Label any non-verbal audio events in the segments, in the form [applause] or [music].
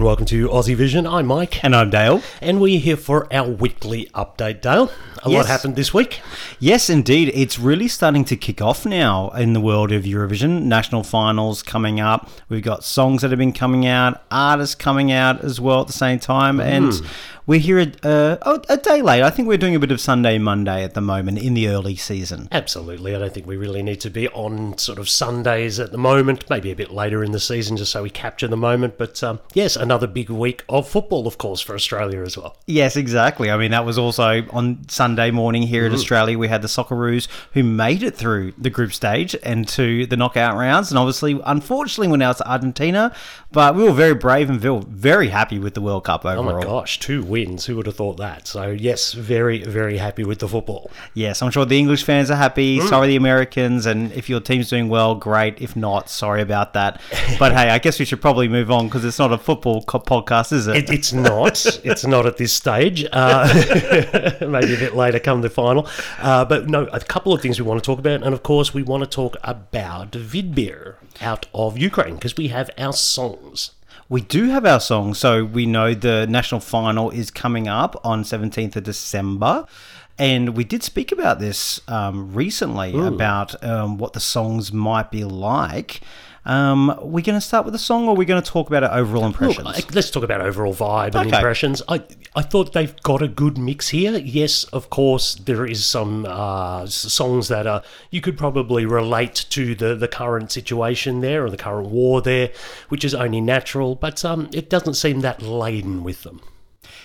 And welcome to Aussie Vision. I'm Mike. And I'm Dale. And we're here for our weekly update, Dale. A Yes. lot happened this week. Yes, indeed. It's really starting to kick off now in the world of Eurovision. National finals coming up. We've got songs that have been coming out, artists coming out as well at the same time. And mm. We're here a, uh, a day late. I think we're doing a bit of Sunday, Monday at the moment in the early season. Absolutely. I don't think we really need to be on sort of Sundays at the moment, maybe a bit later in the season just so we capture the moment. But um, yes, another big week of football, of course, for Australia as well. Yes, exactly. I mean, that was also on Sunday morning here at Australia. We had the Socceroos who made it through the group stage and to the knockout rounds. And obviously, unfortunately, we're now to Argentina. But we were very brave and very happy with the World Cup overall. Oh my gosh, two wins. Who would have thought that? So, yes, very, very happy with the football. Yes, I'm sure the English fans are happy. Sorry, the Americans. And if your team's doing well, great. If not, sorry about that. [laughs] But hey, I guess we should probably move on because it's not a football co- podcast, is it? It, it's not. [laughs] it's not at this stage. Uh, [laughs] maybe a bit later come the final. Uh, but no, a couple of things we want to talk about. And of course, we want to talk about Vidbir out of Ukraine because we have our songs. We do have our song, so we know the national final is coming up on 17th of December. And we did speak about this um, recently about um, what the songs might be like. Um, we're going to start with the song, or we're going to talk about our overall impressions? like, let's talk about overall vibe and Okay. impressions. I I thought they've got a good mix here. Yes, of course, there is some uh, songs that are you could probably relate to the, the current situation there or the current war there, which is only natural. But um, it doesn't seem that laden with them.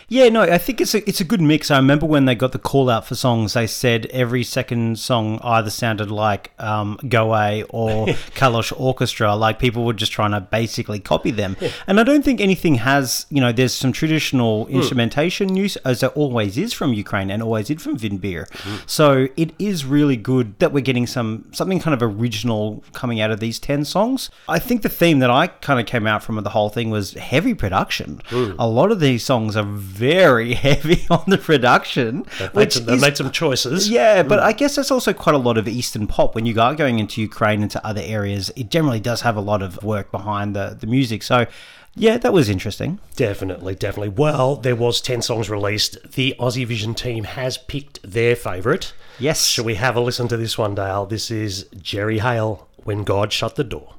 Yeah, no, I think it's a it's a good mix. I remember when they got the call out for songs, they said every second song either sounded like um, Go or [laughs] Kalush Orchestra, like people were just trying to basically copy them. And I don't think anything has, you know, there's some traditional hmm. instrumentation use, as there always is from Ukraine and always is from Vidbir. Hmm. So it is really good that we're getting some something kind of original coming out of these ten songs. I think the theme that I kind of came out from the whole thing was heavy production. Hmm. A lot of these songs are very [laughs] heavy on the production, They've made, which some, they've is made some choices. yeah, mm. but I guess that's also quite a lot of Eastern pop. When you are going into Ukraine and to other areas, it generally does have a lot of work behind the, the music. So, yeah, that was interesting. Definitely, definitely. Well, there was 10 songs released. The Aussie Vision team has picked their favourite. Yes. Shall we have a listen to this one, Dale? This is Jerry Heil, When God Shut the Door.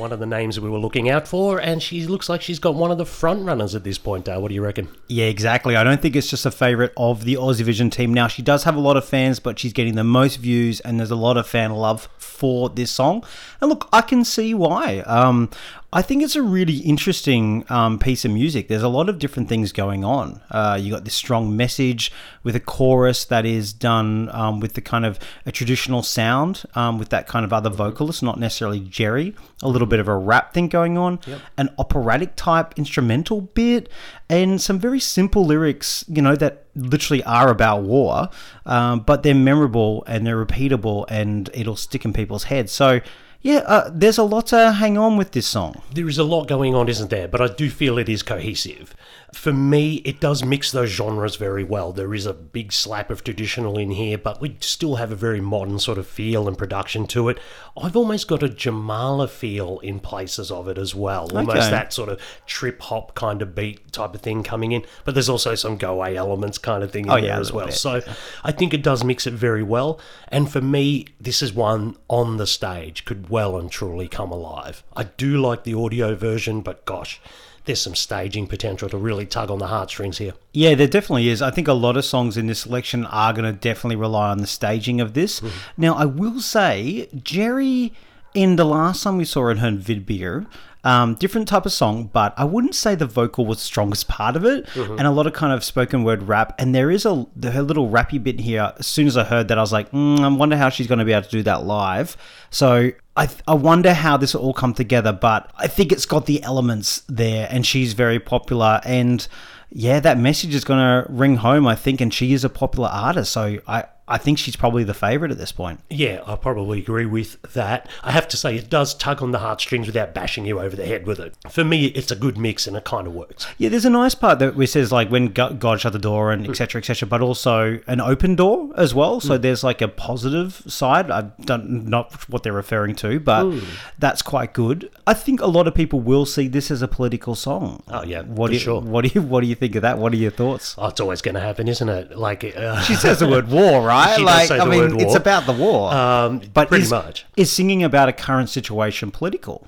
One of the names we were looking out for, and she looks like she's got one of the front runners at this point, Dale. What do you reckon? Yeah, exactly. I don't think it's just a favourite of the Aussie Vision team. Now, she does have a lot of fans, but she's getting the most views, and there's a lot of fan love for this song. And look, I can see why. Um, I think it's a really interesting um, piece of music. There's a lot of different things going on. Uh, you got this strong message with a chorus that is done um, with the kind of a traditional sound, um, with that kind of other vocalist, not necessarily Jerry. A little bit of a rap thing going on, an operatic type instrumental bit, and some very simple lyrics, you know, that literally are about war, um, but they're memorable and they're repeatable and it'll stick in people's heads. So, yeah, uh, there's a lot to hang on with this song. There is a lot going on, isn't there? But I do feel it is cohesive. For me, it does mix those genres very well. There is a big slap of traditional in here, but we still have a very modern sort of feel and production to it. I've almost got a Jamala feel in places of it as well. Almost Okay. that sort of trip hop kind of beat type of thing coming in. But there's also some go away elements kind of thing in Oh, there yeah, as well. bit. So I think it does mix it very well. And for me, this is one on the stage could well and truly come alive. I do like the audio version, but gosh, there's some staging potential to really tug on the heartstrings here. Yeah, there definitely is. I think a lot of songs in this selection are going to definitely rely on the staging of this. Mm-hmm. Now, I will say, Jerry, in the last time we saw her in her Vidbir, um, different type of song, but I wouldn't say the vocal was the strongest part of it, and a lot of kind of spoken word rap. And there is a her little rappy bit here. As soon as I heard that, I was like, mm, I wonder how she's going to be able to do that live. So I, I wonder how this will all come together. But I think it's got the elements there, and she's very popular and yeah, that message is going to ring home, I think, and she is a popular artist. So I, I think she's probably the favourite at this point. Yeah, I probably agree with that. I have to say, it does tug on the heartstrings without bashing you over the head with it. For me, it's a good mix and it kind of works. Yeah, there's a nice part that it says like when God shut the door and etc. etc. but also an open door as well. So there's like a positive side. I don't not what they're referring to, but that's quite good. I think a lot of people will see this as a political song. Oh, yeah, what for do you, sure. What do you what do you think of that? What are your thoughts? Oh, it's always going to happen, isn't it? Like, uh, She says the word [laughs] war, right? She does like, I mean, it's about the war. um, but pretty is, much. is singing about a current situation political?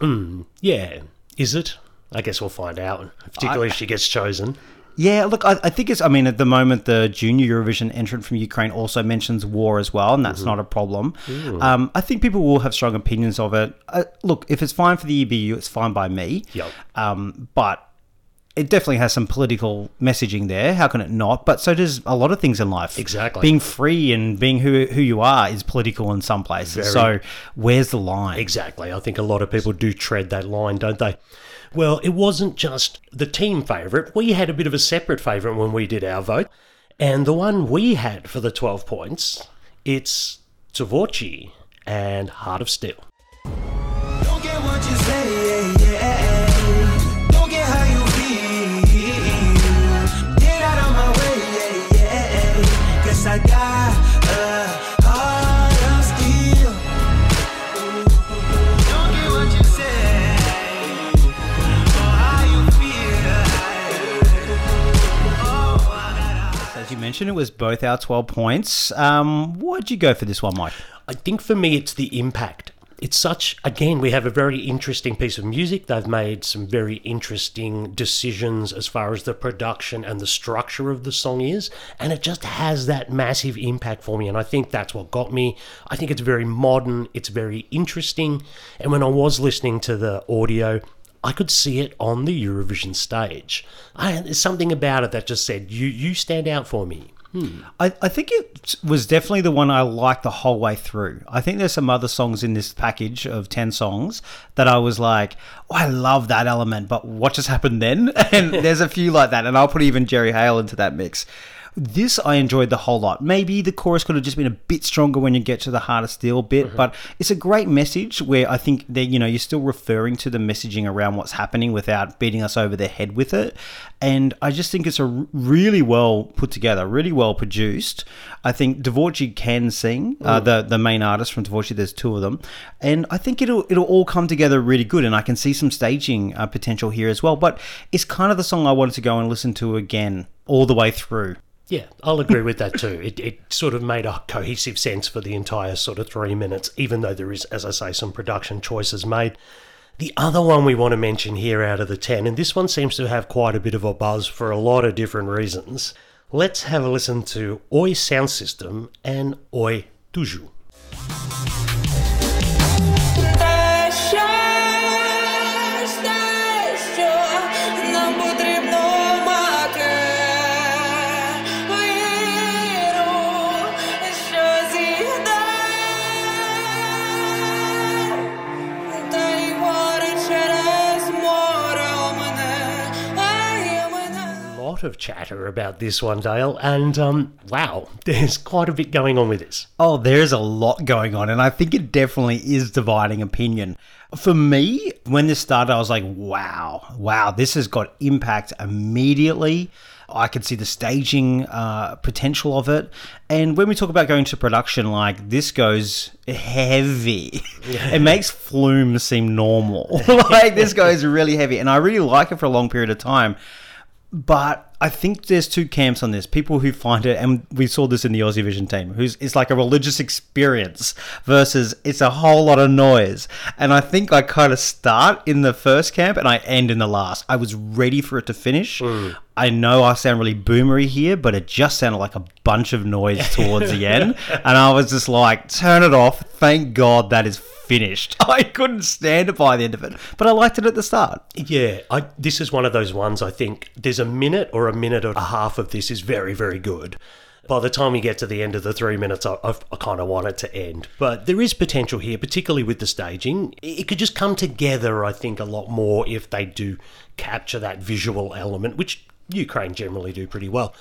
Yeah. Is it? I guess we'll find out, particularly if she gets chosen. Yeah, look, I, I think it's. I mean, at the moment, the junior Eurovision entrant from Ukraine also mentions war as well, and that's Mm-hmm. not a problem. Um, I think people will have strong opinions of it. Uh, look, if it's fine for the EBU, it's fine by me. Yep. Um, but it definitely has some political messaging there. How can it not? But so does a lot of things in life. Exactly. Being free and being who who you are is political in some places. Very. So where's the line? Exactly. I think a lot of people do tread that line, don't they? Well, it wasn't just the team favourite. We had a bit of a separate favourite when we did our vote. And the one we had for the 12 points, it's Tvorchi and Heart of Steel. You mentioned, it was both our twelve points. Um, why'd you go for this one, Mike? I think for me, it's the impact. It's such, again, we have a very interesting piece of music. They've made some very interesting decisions as far as the production and the structure of the song is. And it just has that massive impact for me. And I think that's what got me. I think it's very modern, it's very interesting. And when I was listening to the audio, I could see it on the Eurovision stage. I, there's something about it that just said, you, you stand out for me. Hmm. I, I think it was definitely the one I liked the whole way through. I think there's some other songs in this package of 10 songs that I was like, oh, I love that element, but what just happened then? [laughs] And there's a few like that, and I'll put even Jerry Heil into that mix. This I enjoyed the whole lot. Maybe the chorus could have just been a bit stronger when you get to the of Steel bit, but it's a great message where I think that you know you're still referring to the messaging around what's happening without beating us over the head with it. And I just think it's a really well put together, really well produced. I think Tvorchi can sing, uh, the the main artist from Tvorchi. There's two of them, and I think it'll it'll all come together really good. And I can see some staging uh, potential here as well. But it's kind of the song I wanted to go and listen to again all the way through. Yeah, I'll agree with that too. It, it sort of made a cohesive sense for the entire sort of three minutes, even though there is, as I say, some production choices made. The other one we want to mention here out of the 10, and this one seems to have quite a bit of a buzz for a lot of different reasons. Let's have a listen to Oi Sound System and Oi Tuju. Lot of chatter about this one, Dale, and um, wow, [laughs] there's quite a bit going on with this. Oh, there's a lot going on, and I think it definitely is dividing opinion. For me, when this started, I was like, wow, wow, this has got impact immediately. I could see the staging uh, potential of it. And when we talk about going to production, like this goes heavy. [laughs] it makes Flume seem normal. [laughs] like this goes really heavy. And I really like it for a long period of time. But I think there's two camps on this. People who find it, and we saw this in the Aussie Vision team, who's it's like a religious experience versus it's a whole lot of noise. And I think I kind of start in the first camp and I end in the last. I was ready for it to finish. Mm. I know I sound really boomery here, but it just sounded like a bunch of noise [laughs] towards the end. And I was just like, turn it off. Thank God that is finished. [laughs] I couldn't stand it by the end of it, but I liked it at the start. Yeah, I, this is one of those ones I think there's a minute or a minute and a half of this is very, very good. By the time you get to the end of the three minutes, I, I, I kind of want it to end. But there is potential here, particularly with the staging. It could just come together, I think, a lot more if they do capture that visual element, which Ukraine generally do pretty well.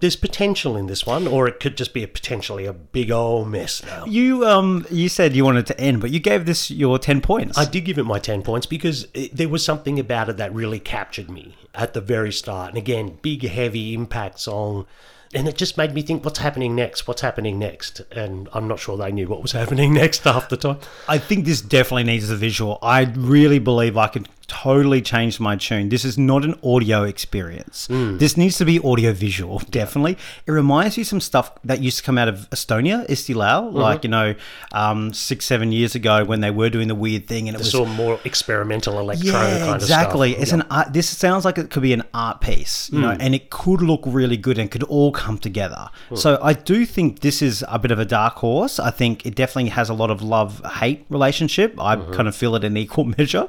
There's potential in this one, or it could just be a potentially a big old mess now. You um you said you wanted to end, but you gave this your ten points. I did give it my 10 points because it, there was something about it that really captured me at the very start. And again, big, heavy impact song. And it just made me think, what's happening next? What's happening next? And I'm not sure they knew what was [laughs] happening next half the time. I think this definitely needs a visual. I really believe I could totally changed my tune. This is not an audio experience. This needs to be audio visual, [laughs] definitely. It reminds you some stuff that used to come out of Estonia, Eesti Laul, like, you know, um, six, seven years ago when they were doing the weird thing and it was Sort of more experimental electro yeah, kind exactly. of stuff. It's an art. This sounds like it could be an art piece, you know, Hmm. and it could look really good and could all come together. So I do think this is a bit of a dark horse. I think it definitely has a lot of love hate relationship. I Mm-hmm. kind of feel it in equal [laughs] measure.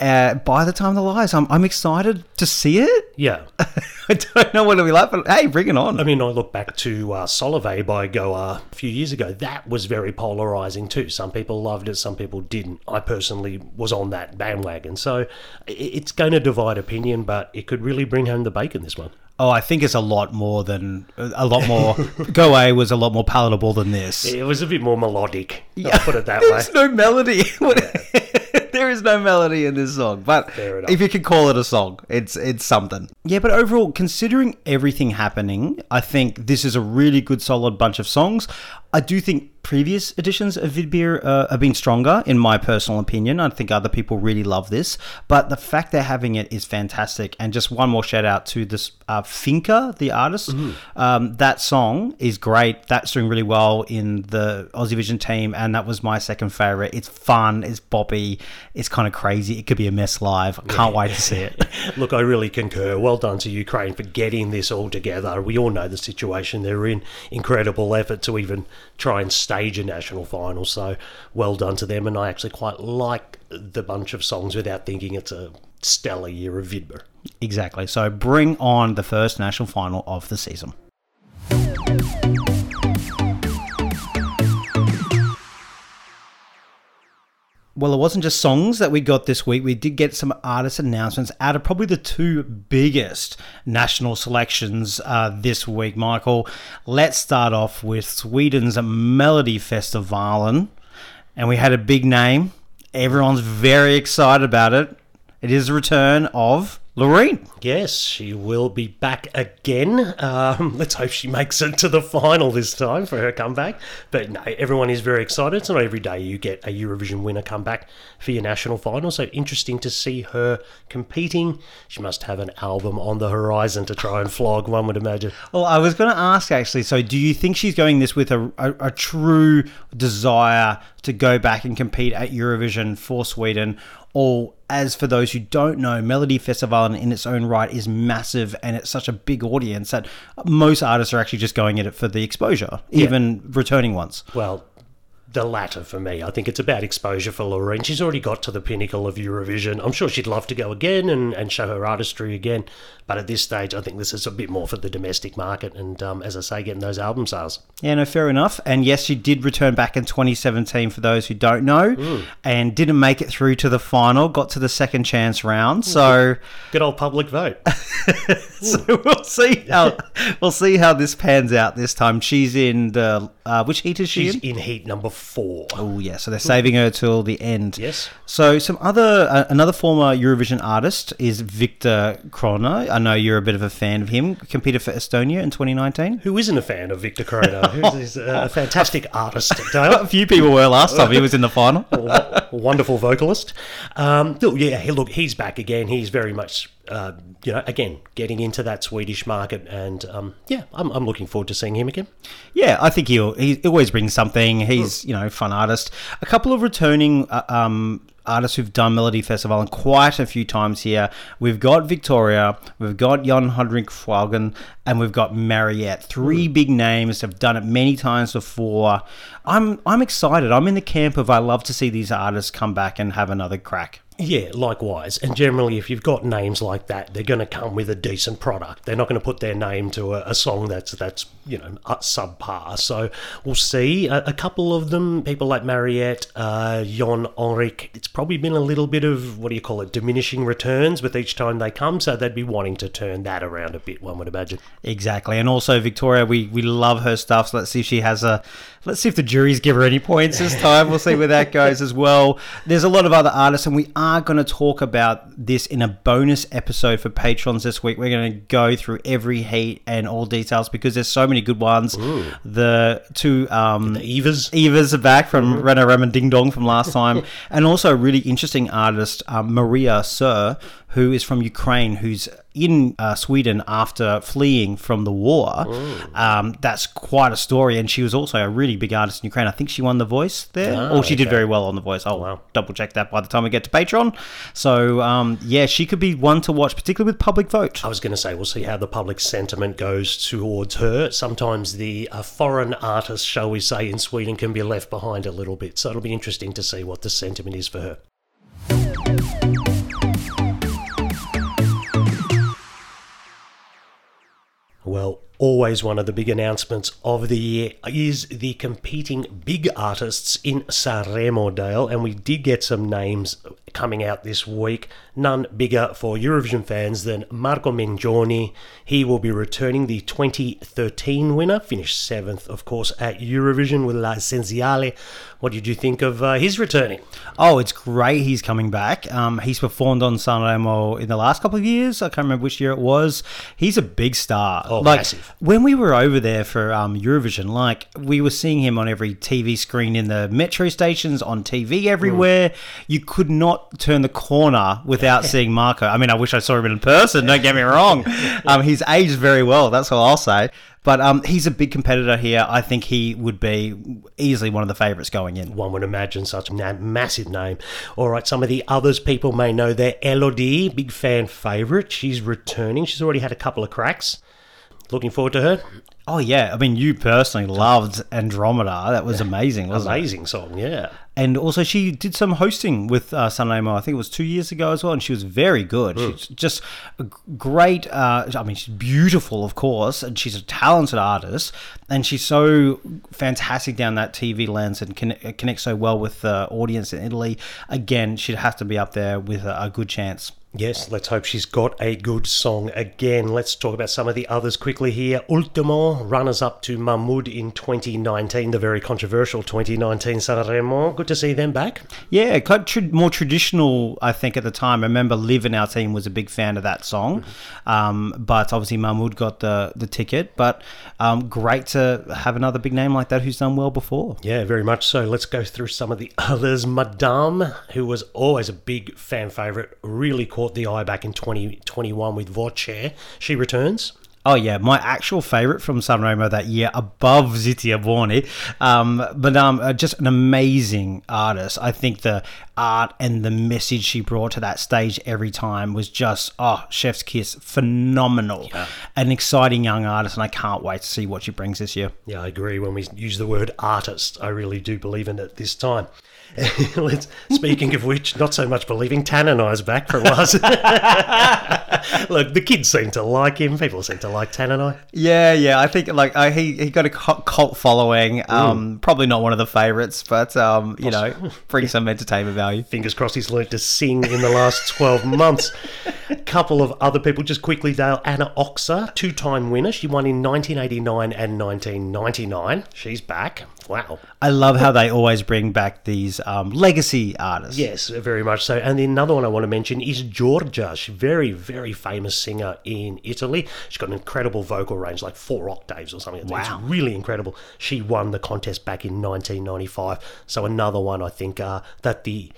Uh, by the time the lies, I'm, I'm excited to see it. Yeah. [laughs] I don't know what it'll be like, but hey, bring it on. I mean, I look back to uh, Solovey by Go_A a few years ago. That was very polarizing too. Some people loved it, some people didn't. I personally was on that bandwagon. So it's going to divide opinion, but it could really bring home the bacon, this one. oh, I think it's a lot more than a lot more. [laughs] Go away was a lot more palatable than this. It was a bit more melodic. I'll put it that [laughs] way. There's no melody. There is no melody in this song, but if you could call it a song, it's it's something. Yeah, but overall, considering everything happening, I think this is a really good, solid bunch of songs. I do think previous editions of Vidbir uh, have been stronger, in my personal opinion. I think other people really love this, but the fact they're having it is fantastic. And just one more shout out to this uh, Fiinka, the artist. Um, that song is great. That's doing really well in the Aussie Vision team, and that was my second favorite. It's fun, it's boppy, it's kind of crazy. It could be a mess live. I can't wait to see it. [laughs] Look, I really concur. Well done to Ukraine for getting this all together. We all know the situation they're in. Incredible effort to even try and stage a national final. So well done to them. And I actually quite like the bunch of songs without thinking it's a stellar year of Vidbir. Exactly. So bring on the first national final of the season. Well, it wasn't just songs that we got this week. We did get some artist announcements out of probably the two biggest national selections uh, this week, Michael. Let's start off with Sweden's Melodifestivalen. And we had a big name. Everyone's very excited about it. It is the return of Loreen. Yes, she will be back again. Um, [laughs] let's hope she makes it to the final this time for her comeback. But no, everyone is very excited. It's not every day you get a Eurovision winner come back for your national final. So interesting to see her competing. She must have an album on the horizon to try and [laughs] flog, one would imagine. Well, I was going to ask actually. So, do you think she's going this with a, a, a true desire to go back and compete at Eurovision for Sweden? Or, as for those who don't know, Melodifestivalen its own right is massive and it's such a big audience that most artists are actually just going at it for the exposure, even returning ones. Well, the latter for me. I think it's about exposure for Loreen. She's already got to the pinnacle of Eurovision. I'm sure she'd love to go again and, and show her artistry again. But at this stage, I think this is a bit more for the domestic market and, um, as I say, getting those album sales. Yeah, no, fair enough. And yes, she did return back in 2017 for those who don't know, and didn't make it through to the final, got to the second chance round. So. Good old public vote. [laughs] so we'll see how [laughs] we'll see how this pans out this time. She's in the uh, which heat is she She's in? in heat number four. Oh yeah, so they're saving her till the end. Yes. So some other uh, another former Eurovision artist is Victor Crone. I know you're a bit of a fan of him. Competed for Estonia in 2019. Who isn't a fan of Victor Crone? [laughs] Who's a fantastic artist. [laughs] A few people were last time he was in the final. [laughs] wonderful vocalist. Um, yeah, look, he's back again. He's very much, uh, you know, again getting into that Swedish market, and um, yeah, I'm, I'm looking forward to seeing him again. Yeah, I think he'll he always brings something. He's you know fun artist. A couple of returning uh, um, artists who've done Melodifestivalen quite a few times here. We've got Victoria, we've got Jon Henrik Fjällgren, and we've got Mariette. Three big names have done it many times before. I'm I'm excited. I'm in the camp of I love to see these artists come back and have another crack. Yeah, likewise. And generally, if you've got names like that, they're going to come with a decent product. They're not going to put their name to a, a song that's that's you know subpar. So we'll see. A, a couple of them, people like Mariette, uh, Jon Ulrich. It's probably been a little bit of what do you call it, diminishing returns with each time they come. So they'd be wanting to turn that around a bit. One would imagine. Exactly, and also Victoria, we we love her stuff. So let's see if she has a. Let's see if the juries give her any points this time. We'll see where that goes as well. There's a lot of other artists, and we are going to talk about this in a bonus episode for patrons this week. We're going to go through every heat and all details because there's so many good ones. The two um, Evas. Evas are back from Rena Raman Ding Dong from last time, [laughs] and also a really interesting artist, um, Maria Sur, who is from Ukraine, who's in uh, Sweden after fleeing from the war. Um, that's quite a story, and she was also a really big artist in Ukraine. I think she won The Voice there, Ah, or she did very well on The Voice. I'll wow. double check that by the time we get to Patreon. So um, yeah, she could be one to watch, particularly with public vote. I was going to say, we'll see how the public sentiment goes towards her. Sometimes the uh, foreign artist, shall we say, in Sweden can be left behind a little bit. So it'll be interesting to see what the sentiment is for her. Well, always one of the big announcements of the year is the competing big artists in Sanremo Dale, and we did get some names coming out this week. None bigger for Eurovision fans than Marco Mengoni. He will be returning the 2013 winner, finished seventh, of course, at Eurovision with L'essenziale. What did you think of uh, his returning? Oh, it's great he's coming back. Um, he's performed on Sanremo in the last couple of years. I can't remember which year it was. He's a big star. Oh, like, massive. When we were over there for um, Eurovision, like we were seeing him on every TV screen in the metro stations, on TV everywhere. You could not turn the corner without [laughs] seeing Marco. I mean, I wish I saw him in person. Don't get me wrong. Um, he's aged very well. That's all I'll say. But um, he's a big competitor here. I think he would be easily one of the favourites going in. One would imagine such a massive name. All right, some of the others people may know there. Elodie, big fan favourite. She's returning. She's already had a couple of cracks. Looking forward to her. Oh yeah, I mean, you personally loved Andromeda. That was amazing, wasn't it? Amazing song, yeah. And also, she did some hosting with uh, Sanremo. I think it was two years ago as well, and she was very good. She's just a great. Uh, I mean, she's beautiful, of course, and she's a talented artist, and she's so fantastic down that TV lens and conne- connects so well with the audience in Italy. Again, she'd have to be up there with a, a good chance. Yes, let's hope she's got a good song again. Let's talk about some of the others quickly here. Ultimo, runners up to Mahmood in 2019, the very controversial 2019 Sanremo. Good to see them back. Yeah, quite more traditional, I think, at the time. I remember Liv in our team was a big fan of that song, um, but obviously Mahmood got the, the ticket. But um, great to have another big name like that who's done well before. Yeah, very much so. Let's go through some of the others. Madame, who was always a big fan favourite, really caught the eye back in 2021 with Voce. She returns. Oh yeah, my actual favourite from Sanremo that year, above Zitia Borni, um, but um, uh, just an amazing artist. I think the art and the message she brought to that stage every time was just oh, chef's kiss, phenomenal. An exciting young artist, and I can't wait to see what she brings this year. Yeah, I agree. When we use the word artist, I really do believe in it this time. [laughs] Let's, speaking of which, not so much believing, Tananai's back for a while. [laughs] Look, the kids seem to like him. People seem to like Tananai. Yeah, yeah, I think like uh, he he got a cult following. Um, probably not one of the favourites, but um, you know, [laughs] brings some entertainment value. Fingers crossed he's learnt to sing in the last 12 months. A couple of other people, just quickly, Dale. Anna Oxa, two time winner. She won in 1989 and 1999. She's back. Wow. I love how they always bring back these um, legacy artists. Yes, very much so. And another one I want to mention is Giorgia. She's a very, very famous singer in Italy. She's got an incredible vocal range, like four octaves or something. Wow. It's really incredible. She won the contest back in 1995. So another one I think uh, that the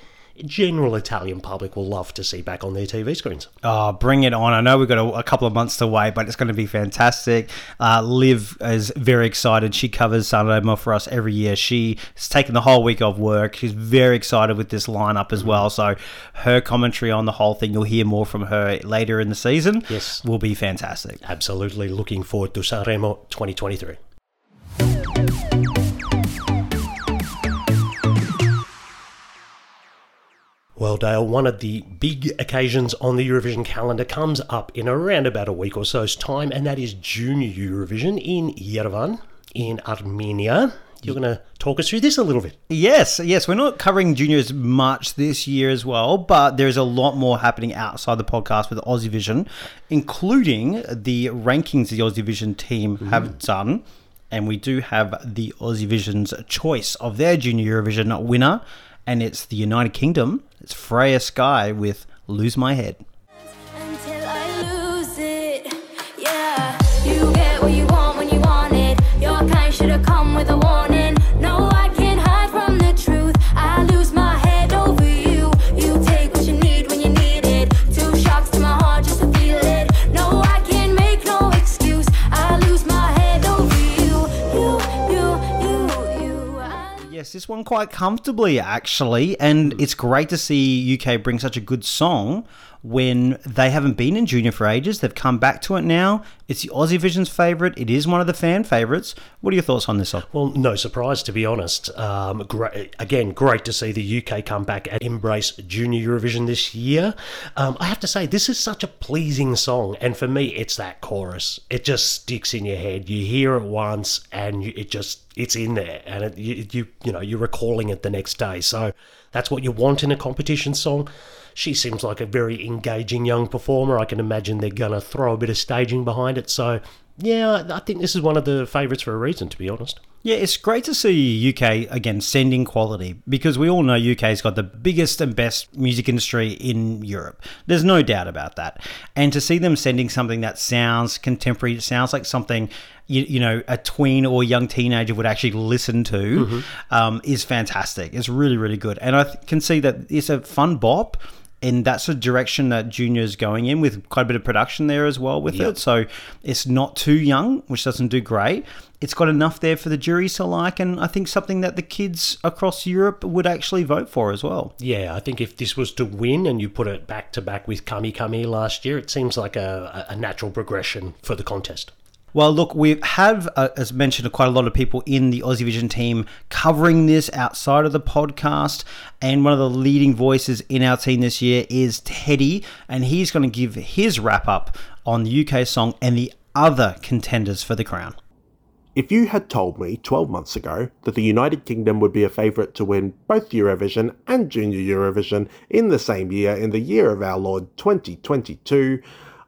general Italian public will love to see back on their TV screens. Oh, bring it on. I know we've got a, a couple of months to wait, but it's going to be fantastic. Uh, Liv is very excited. She covers Sanremo for us every year. She's taken the whole week off work. She's very excited with this lineup as well. So her commentary on the whole thing, you'll hear more from her later in the season. Yes. Will be fantastic. Absolutely looking forward to Sanremo 2023. Well, Dale, one of the big occasions on the Eurovision calendar comes up in around about a week or so's time, and that is Junior Eurovision in Yerevan, in Armenia. You're going to talk us through this a little bit. Yes, yes, we're not covering juniors much this year as well, but there's a lot more happening outside the podcast with Aussie Vision, including the rankings the Aussie Vision team mm-hmm. have done. And we do have the Aussie Vision's choice of their junior Eurovision winner, and it's the United Kingdom. It's Freya Skye with Lose My Head. Should have come with a warning. This one quite comfortably actually, and it's great to see UK bring such a good song when they haven't been in junior for ages. They've come back to it now. It's the Aussie Vision's favourite. It is one of the fan favourites. What are your thoughts on this song? Well, no surprise, to be honest. Um, great, again, great to see the UK come back and embrace Junior Eurovision this year. Um, I have to say, this is such a pleasing song, and for me, it's that chorus. It just sticks in your head. You hear it once, and you, it just it's in there, and it, you, you you know you're recalling it the next day. So that's what you want in a competition song. She seems like a very engaging young performer. I can imagine they're going to throw a bit of staging behind it. So, yeah, I think this is one of the favourites for a reason, to be honest. Yeah, it's great to see UK again sending quality because we all know UK's got the biggest and best music industry in Europe. There's no doubt about that. And to see them sending something that sounds contemporary, sounds like something you, you know a tween or young teenager would actually listen to, um, is fantastic. It's really really good, and I th- can see that it's a fun bop. And that's a direction that Junior is going in with quite a bit of production there as well with Yep. it. So it's not too young, which doesn't do great. It's got enough there for the jury to like, and I think something that the kids across Europe would actually vote for as well. Yeah, I think if this was to win and you put it back to back with Qami Qami last year, it seems like a, a a natural progression for the contest. Well, look, we have, uh, as mentioned, quite a lot of people in the Aussie Vision team covering this outside of the podcast. And one of the leading voices in our team this year is Teddy, and he's going to give his wrap up on the UK song and the other contenders for the crown. If you had told me 12 months ago that the United Kingdom would be a favourite to win both Eurovision and Junior Eurovision in the same year in the year of our Lord 2022,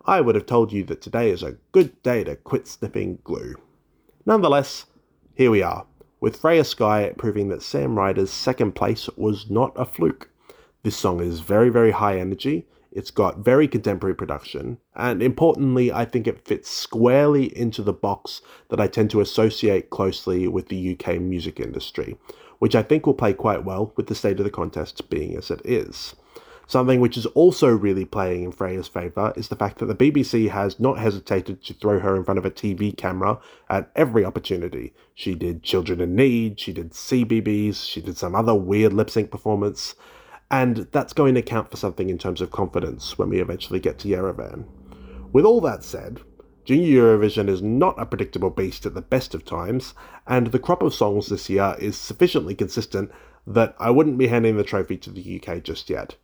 I would have told you that today is a good day to quit sniffing glue. Nonetheless, here we are, with Freya Skye proving that Sam Ryder's second place was not a fluke. This song is very, very high energy. It's got very contemporary production, and importantly, I think it fits squarely into the box that I tend to associate closely with the UK music industry, which I think will play quite well with the state of the contest being as it is. Something which is also really playing in Freya's favour is the fact that the BBC has not hesitated to throw her in front of a TV camera at every opportunity. She did Children in Need, she did CBBC, she did some other weird lip sync performance, and that's going to count for something in terms of confidence when we eventually get to Yerevan. With all that said, Junior Eurovision is not a predictable beast at the best of times, and the crop of songs this year is sufficiently consistent that I wouldn't be handing the trophy to the UK just yet.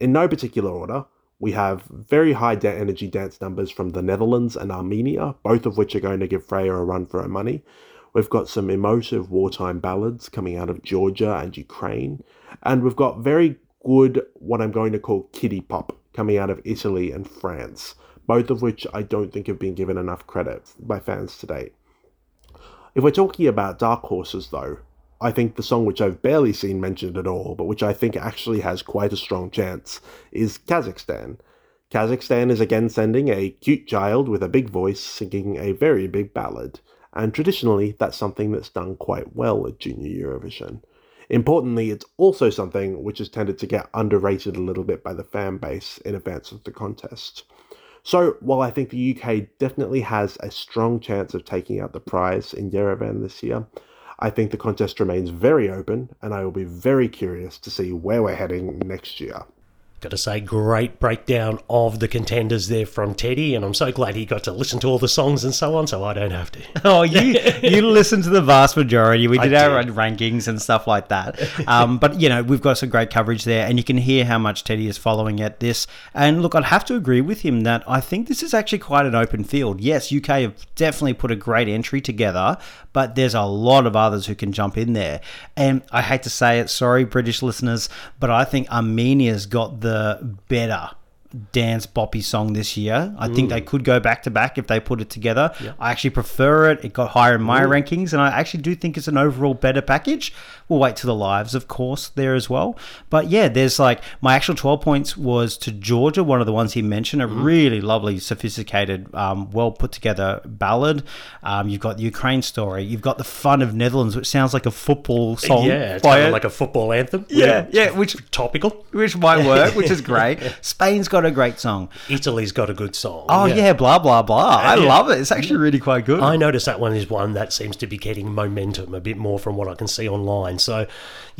In no particular order, we have very high da- energy dance numbers from the Netherlands and Armenia, both of which are going to give Freya a run for her money. We've got some emotive wartime ballads coming out of Georgia and Ukraine, and we've got very good, what I'm going to call kiddie pop, coming out of Italy and France, both of which I don't think have been given enough credit by fans to date. If we're talking about dark horses, though, I think the song which I've barely seen mentioned at all, but which I think actually has quite a strong chance, is Kazakhstan. Kazakhstan is again sending a cute child with a big voice singing a very big ballad, and traditionally that's something that's done quite well at Junior Eurovision. Importantly, it's also something which has tended to get underrated a little bit by the fan base in advance of the contest. So, while I think the UK definitely has a strong chance of taking out the prize in Yerevan this year, I think the contest remains very open, and I will be very curious to see where we're heading next year. Got to say, great breakdown of the contenders there from Teddy, and I'm so glad he got to listen to all the songs and so on, so I don't have to. [laughs] Oh, you you listen to the vast majority. We I did our rankings and stuff like that. Um, but you know, we've got some great coverage there, and you can hear how much Teddy is following at this. And look, I'd have to agree with him that I think this is actually quite an open field. Yes, UK have definitely put a great entry together, but there's a lot of others who can jump in there. And I hate to say it, sorry, British listeners, but I think Armenia's got the better dance boppy song this year. I think they could go back to back if they put it together. I actually prefer it. It got higher in my rankings, and I actually do think it's an overall better package. We'll wait to the lives, of course, there as well. But yeah, there's like my actual 12 points was to Georgia, one of the ones he mentioned, a really lovely, sophisticated, um, well put together ballad. Um, you've got the Ukraine story. You've got the fun of Netherlands, which sounds like a football song. yeah, it's kind of like a football anthem. yeah, yeah, which Topical. which might work, which is great. [laughs] Spain's got a great song. Italy's got a good song. Oh yeah, blah blah blah. I Yeah. love it. It's actually really quite good. I noticed that one is one that seems to be getting momentum a bit more from what I can see online. So,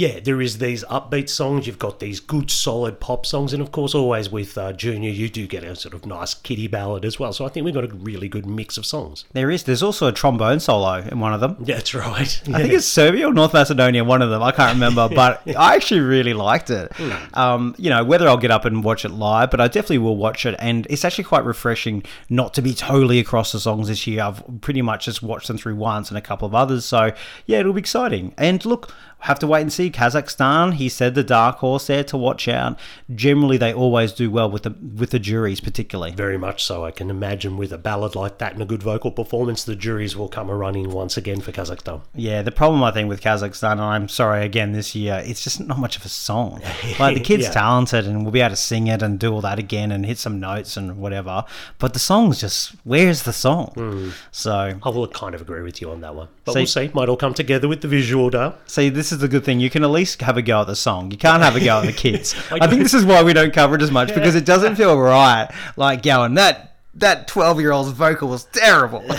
yeah, there is these upbeat songs. You've got these good, solid pop songs, and of course, always with uh, Junior, you do get a sort of nice kiddie ballad as well. So I think we've got a really good mix of songs. there is. There's also a trombone solo in one of them. Yeah, [laughs] that's right. I think it's Serbia or North Macedonia, one of them. I can't remember, [laughs] but I actually really liked it. Um, you know, whether I'll get up and watch it live, but I definitely will watch it. And it's actually quite refreshing not to be totally across the songs this year. I've pretty much just watched them through once and a couple of others. So, yeah, it'll be exciting. And look, have to wait and see. Kazakhstan, he said the dark horse there to watch out. Generally, they always do well with the with the juries, particularly. Very much so. I can imagine with a ballad like that and a good vocal performance, the juries will come a running once again for Kazakhstan. Yeah, the problem I think with Kazakhstan, and I'm sorry again this year, it's just not much of a song. Like the [laughs] kid's Yeah. talented and we'll be able to sing it and do all that again and hit some notes and whatever. But the song's just where's the song? Hmm. So I will kind of agree with you on that one. But See- we'll see. Might all come together with the visual, Dale. see, this is the good thing. You can at least have a go at the song. You can't have a go at the kids. [laughs] I think this is why we don't cover it as much because it doesn't feel right. Like going that that twelve year old's vocal was terrible. [laughs]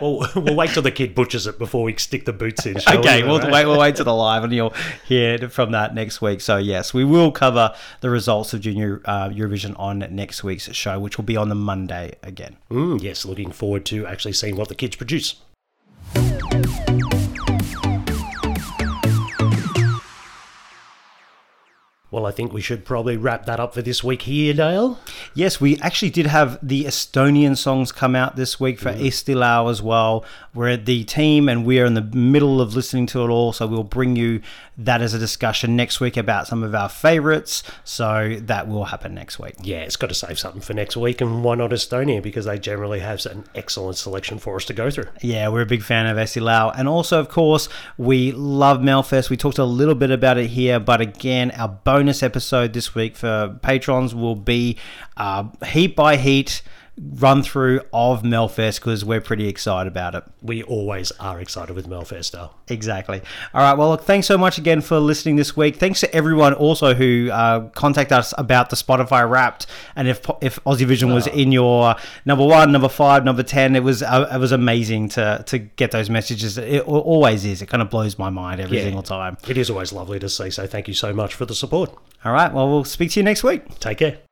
Well, we'll wait till the kid butchers it before we stick the boots in. okay, we? we'll wait. We'll wait to the live, and you'll hear from that next week. So yes, we will cover the results of Junior uh, Eurovision on next week's show, which will be on the Monday again. Mm, yes, looking forward to actually seeing what the kids produce. Well, I think we should probably wrap that up for this week here, Dale. Yes, we actually did have the Estonian songs come out this week for mm. Eesti Laul as well. We're at the team and we're in the middle of listening to it all, so we'll bring you that as a discussion next week about some of our favorites. So that will happen next week. Yeah, it's got to save something for next week, and why not Estonia? Because they generally have an excellent selection for us to go through. Yeah, we're a big fan of Eesti Laul. And also, of course, we love Melfest. We talked a little bit about it here, but again, our bonus episode this week for patrons will be uh, heat by heat run through of Melfest because we're pretty excited about it. We always are excited with Melfest, though. Exactly. All right. Well, look, thanks so much again for listening this week. Thanks to everyone also who uh, contacted us about the Spotify Wrapped, and if if Aussie Vision was in your number one, number five, number ten, it was uh, it was amazing to to get those messages. It always is. It kind of blows my mind every Yeah. single time. It is always lovely to see, so thank you so much for the support. All right. Well, we'll speak to you next week. Take care.